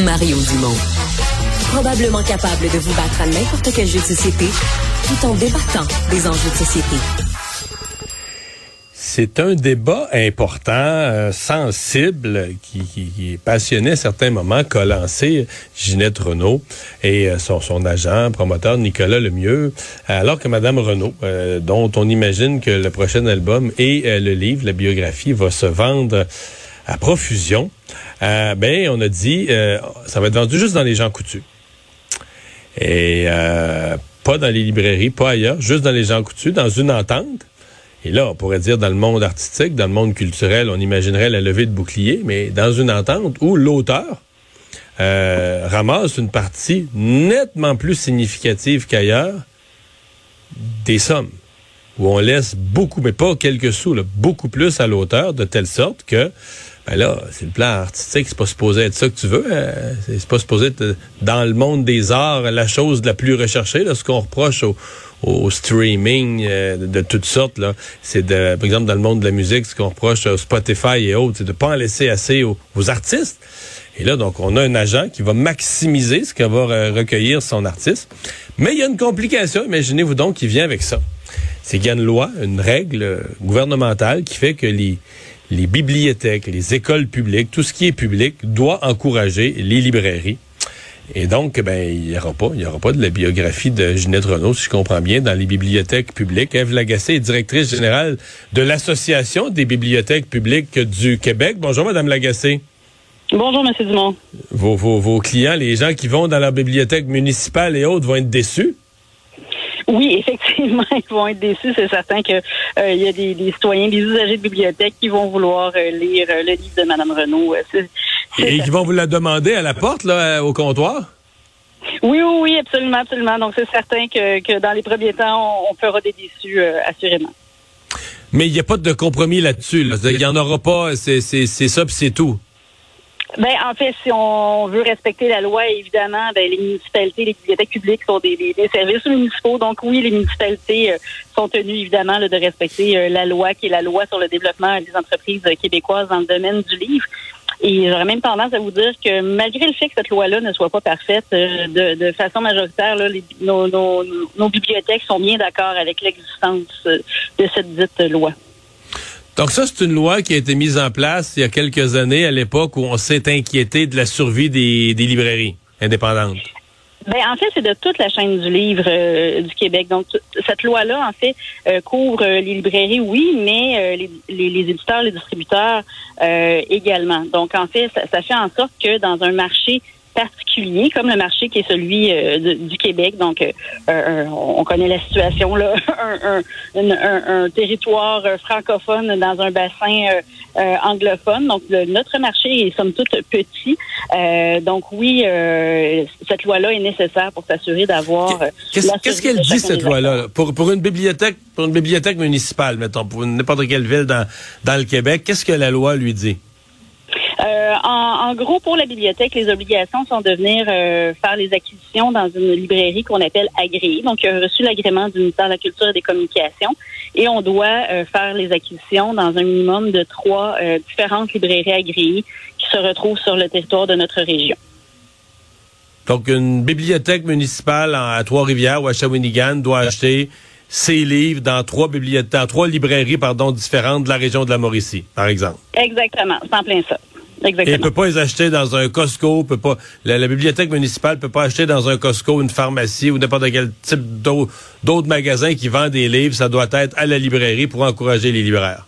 Mario Dumont. Probablement capable de vous battre à n'importe quel jeu de société tout en débattant des enjeux de société. C'est un débat important, euh, sensible, qui, qui, est passionné à certains moments, qu'a lancé Ginette Renault et euh, son, son, agent, promoteur Nicolas Lemieux, alors que Madame Renault, euh, dont on imagine que le prochain album et le livre, la biographie, va se vendre à profusion, ben on a dit, ça va être vendu juste dans les gens coutus. Et pas dans les librairies, pas ailleurs, juste dans les gens coutus, dans une entente et là, on pourrait dire dans le monde artistique, dans le monde culturel, on imaginerait la levée de bouclier, mais dans une entente où l'auteur euh, ramasse une partie nettement plus significative qu'ailleurs des sommes, où on laisse beaucoup, mais pas quelques sous, beaucoup plus à l'auteur, de telle sorte que ben là, c'est le plan artistique, c'est pas supposé être ça que tu veux. Hein. C'est pas supposé être dans le monde des arts la chose la plus recherchée. Là, ce qu'on reproche au, au streaming euh, de, toutes sortes, là, c'est de, par exemple dans le monde de la musique, ce qu'on reproche au Spotify et autres, c'est de pas en laisser assez aux, artistes. Et là, donc, on a un agent qui va maximiser ce qu'il va recueillir son artiste. Mais il y a une complication, imaginez-vous donc, qui vient avec ça. C'est qu'il y a une loi, une règle gouvernementale qui fait que les les bibliothèques, les écoles publiques, tout ce qui est public doit encourager les librairies. Et donc, ben, il n'y aura pas, il y aura pas de la biographie de Ginette Renault, si je comprends bien, dans les bibliothèques publiques. Eve Lagacé est directrice générale de l'Association des bibliothèques publiques du Québec. Bonjour, Madame Lagacé. Bonjour, M. Dumont. Vos, vos, vos clients, les gens qui vont dans la bibliothèque municipale et autres, vont être déçus? Oui, effectivement, ils vont être déçus. C'est certain qu'il euh, y a des, citoyens, des usagers de bibliothèque qui vont vouloir euh, lire euh, le livre de Mme Renault. Et qui vont vous la demander à la porte, là, au comptoir? Oui, oui, oui, absolument, absolument. Donc, c'est certain que, dans les premiers temps, on, fera des déçus, assurément. Mais il n'y a pas de compromis là-dessus. Il n'y en aura pas. C'est ça, puis c'est tout. Ben, en fait, si on veut respecter la loi, évidemment, ben, les municipalités, les bibliothèques publiques sont des, services municipaux. Donc, oui, les municipalités euh, sont tenues, évidemment, de respecter euh, la loi, qui est la loi sur le développement des entreprises québécoises dans le domaine du livre. Et j'aurais même tendance à vous dire que malgré le fait que cette loi-là ne soit pas parfaite, euh, de, façon majoritaire, les, nos bibliothèques sont bien d'accord avec l'existence de cette dite loi. Donc ça, c'est une loi qui a été mise en place il y a quelques années, à l'époque où on s'est inquiété de la survie des, librairies indépendantes. Ben, en fait, c'est de toute la chaîne du livre euh, du Québec. Donc, cette loi-là, en fait, euh, couvre euh, les librairies, oui, mais les, les, éditeurs, les distributeurs également. Donc, en fait, ça, ça, fait en sorte que dans un marché particulier, comme le marché qui est celui euh, du Québec. Donc, euh, euh, on connaît la situation là, un, territoire francophone dans un bassin anglophone. Donc, notre marché est somme toute petit. donc, oui, cette loi-là est nécessaire pour s'assurer d'avoir. Qu'est-ce qu'elle dit cette loi-là pour pour une bibliothèque pour une bibliothèque municipale, mettons, pour n'importe quelle ville dans dans le Québec Qu'est-ce que la loi lui dit? Euh, en, gros, pour la bibliothèque, les obligations sont de venir euh, faire les acquisitions dans une librairie qu'on appelle agréée. Donc, il a reçu l'agrément du ministère de la Culture et des Communications et on doit euh, faire les acquisitions dans un minimum de trois différentes librairies agréées qui se retrouvent sur le territoire de notre région. Donc, une bibliothèque municipale à Trois-Rivières ou à Shawinigan doit acheter ses livres dans trois bibliothèques, trois librairies, pardon, différentes de la région de la Mauricie, par exemple. Exactement, c'est en plein ça. Exactement. Et elle peut pas les acheter dans un Costco, peut pas, la, bibliothèque municipale peut pas acheter dans un Costco, une pharmacie ou n'importe quel type d'autres magasins qui vendent des livres. Ça doit être à la librairie pour encourager les libraires.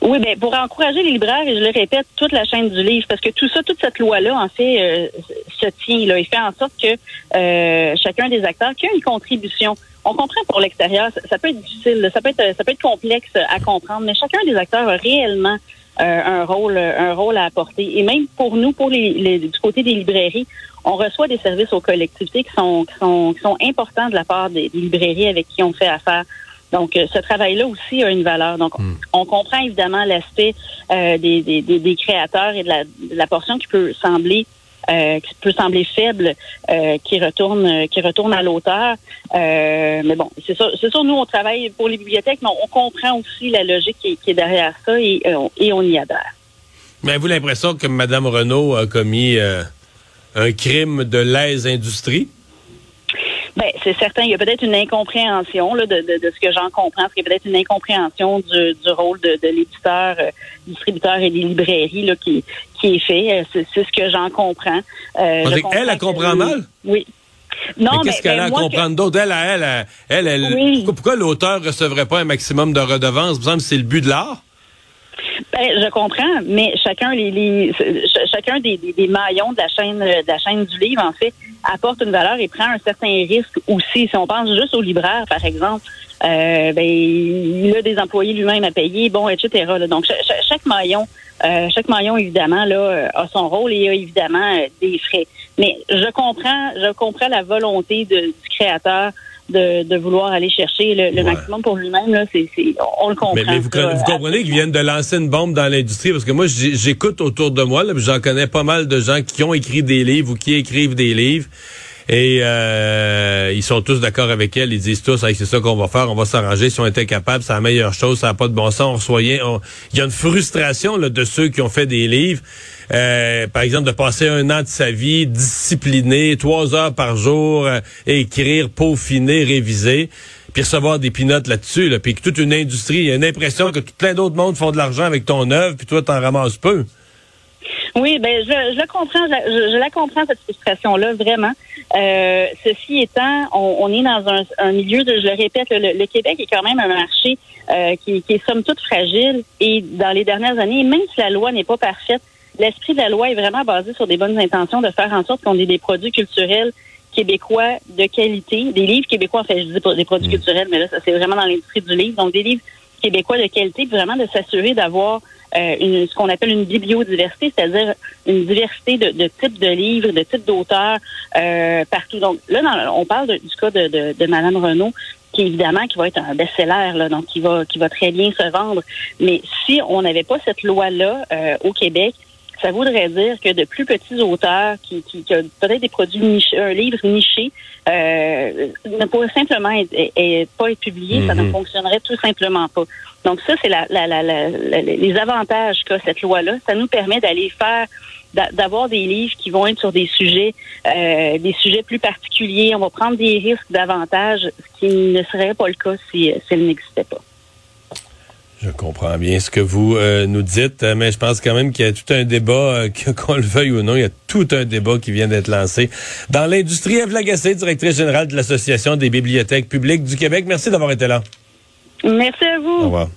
Oui, ben pour encourager les libraires, et je le répète, toute la chaîne du livre, parce que tout ça, toute cette loi-là, en fait, euh, se tient là. Il fait en sorte que euh, chacun des acteurs qui a une contribution. On comprend pour l'extérieur, ça, ça, peut être difficile, ça peut être, ça peut être complexe à comprendre, mais chacun des acteurs a réellement euh, un rôle un rôle à apporter. Et même pour nous, pour les, du côté des librairies, on reçoit des services aux collectivités qui sont qui sont, qui sont importants de la part des, librairies avec qui on fait affaire. Donc, euh, ce travail-là aussi a une valeur. Donc, hmm. on comprend évidemment l'aspect euh, des, des, des, créateurs et de la, de la portion qui peut sembler euh, qui peut sembler faible, euh, qui retourne, euh, qui retourne à l'auteur. mais bon, c'est ça. C'est ça. Nous, on travaille pour les bibliothèques, mais on comprend aussi la logique qui, est derrière ça et, et on y adhère. Mais avez-vous l'impression que Mme Renault a commis un crime de lèse-industrie? C'est certain. Il y a peut-être une incompréhension là, de, de, de, ce que j'en comprends. Il y a peut-être une incompréhension du, du rôle de, de l'éditeur, euh, distributeur et des librairies là, qui, qui est fait. C'est, c'est ce que j'en comprends. Euh, comprends elle, elle comprend mal? Oui. Non, mais qu'est-ce qu'elle a à comprendre d'autre? Elle, elle, elle, elle, oui. pourquoi, l'auteur recevrait pas un maximum de redevances? Vous c'est le but de l'art? Ben, je comprends, mais chacun les, les chacun des, des, des, maillons de la chaîne de la chaîne du livre, en fait, apporte une valeur et prend un certain risque aussi. Si on pense juste au libraire, par exemple, euh, ben, il a des employés lui-même à payer, bon, etc. Là. Donc, chaque, maillon, euh, chaque maillon, évidemment, là, a son rôle et a évidemment euh, des frais. Mais je comprends, je comprends la volonté de, du créateur de, de vouloir aller chercher le, le maximum pour lui-même. Là, c'est, c'est, on le comprend. Mais, mais vous, vous, comprenez qu'ils viennent de lancer une bombe dans l'industrie? Parce que moi, j'écoute autour de moi, là, j'en connais pas mal de gens qui ont écrit des livres ou qui écrivent des livres. Et euh, ils sont tous d'accord avec elle. Ils disent tous, c'est ça qu'on va faire, on va s'arranger. Si on était capable, c'est la meilleure chose, ça n'a pas de bon sens. On Il y a une frustration là, de ceux qui ont fait des livres. Euh, par exemple, de passer un an de sa vie discipliné, trois heures par jour, euh, écrire, peaufiner, réviser, puis recevoir des pinottes là-dessus, là, puis que toute une industrie, il y a une impression que tout plein d'autres mondes font de l'argent avec ton œuvre, puis toi, t'en ramasses peu. Oui, ben je, je comprends, je, la comprends cette frustration-là vraiment. Euh, ceci étant, on, est dans un, un, milieu de, je le répète, le, Québec est quand même un marché euh, qui, qui, est somme toute fragile et dans les dernières années, même si la loi n'est pas parfaite, l'esprit de la loi est vraiment basé sur des bonnes intentions de faire en sorte qu'on ait des produits culturels québécois de qualité, des livres québécois, en fait, je dis pas des produits mm. culturels, mais là, ça c'est vraiment dans l'industrie du livre, donc des livres québécois de qualité, vraiment de s'assurer d'avoir euh, une, ce qu'on appelle une bibliodiversité, c'est-à-dire une diversité de, de types de livres, de types d'auteurs euh, partout. Donc là, dans, on parle du cas de, de, de Madame Renault, qui évidemment qui va être un best-seller, là, donc qui va qui va très bien se vendre. Mais si on n'avait pas cette loi-là euh, au Québec, ça voudrait dire que de plus petits auteurs qui, qui, qui ont peut-être des produits nichés, un livre niché, euh, ne pourrait simplement être, pas être publié, ça ne mhm. fonctionnerait tout simplement pas. Donc ça, c'est la, la, la, les avantages qu'a cette loi-là. Ça nous permet d'aller faire d'avoir des livres qui vont être sur des sujets euh, des sujets plus particuliers. On va prendre des risques davantage, ce qui ne serait pas le cas si, si elle n'existait pas. Je comprends bien ce que vous euh, nous dites, euh, mais je pense quand même qu'il y a tout un débat, euh, qu'on le veuille ou non, il y a tout un débat qui vient d'être lancé. Dans l'industrie, Eve Lagacé, directrice générale de l'Association des bibliothèques publiques du Québec, merci d'avoir été là. Merci à vous. Au revoir.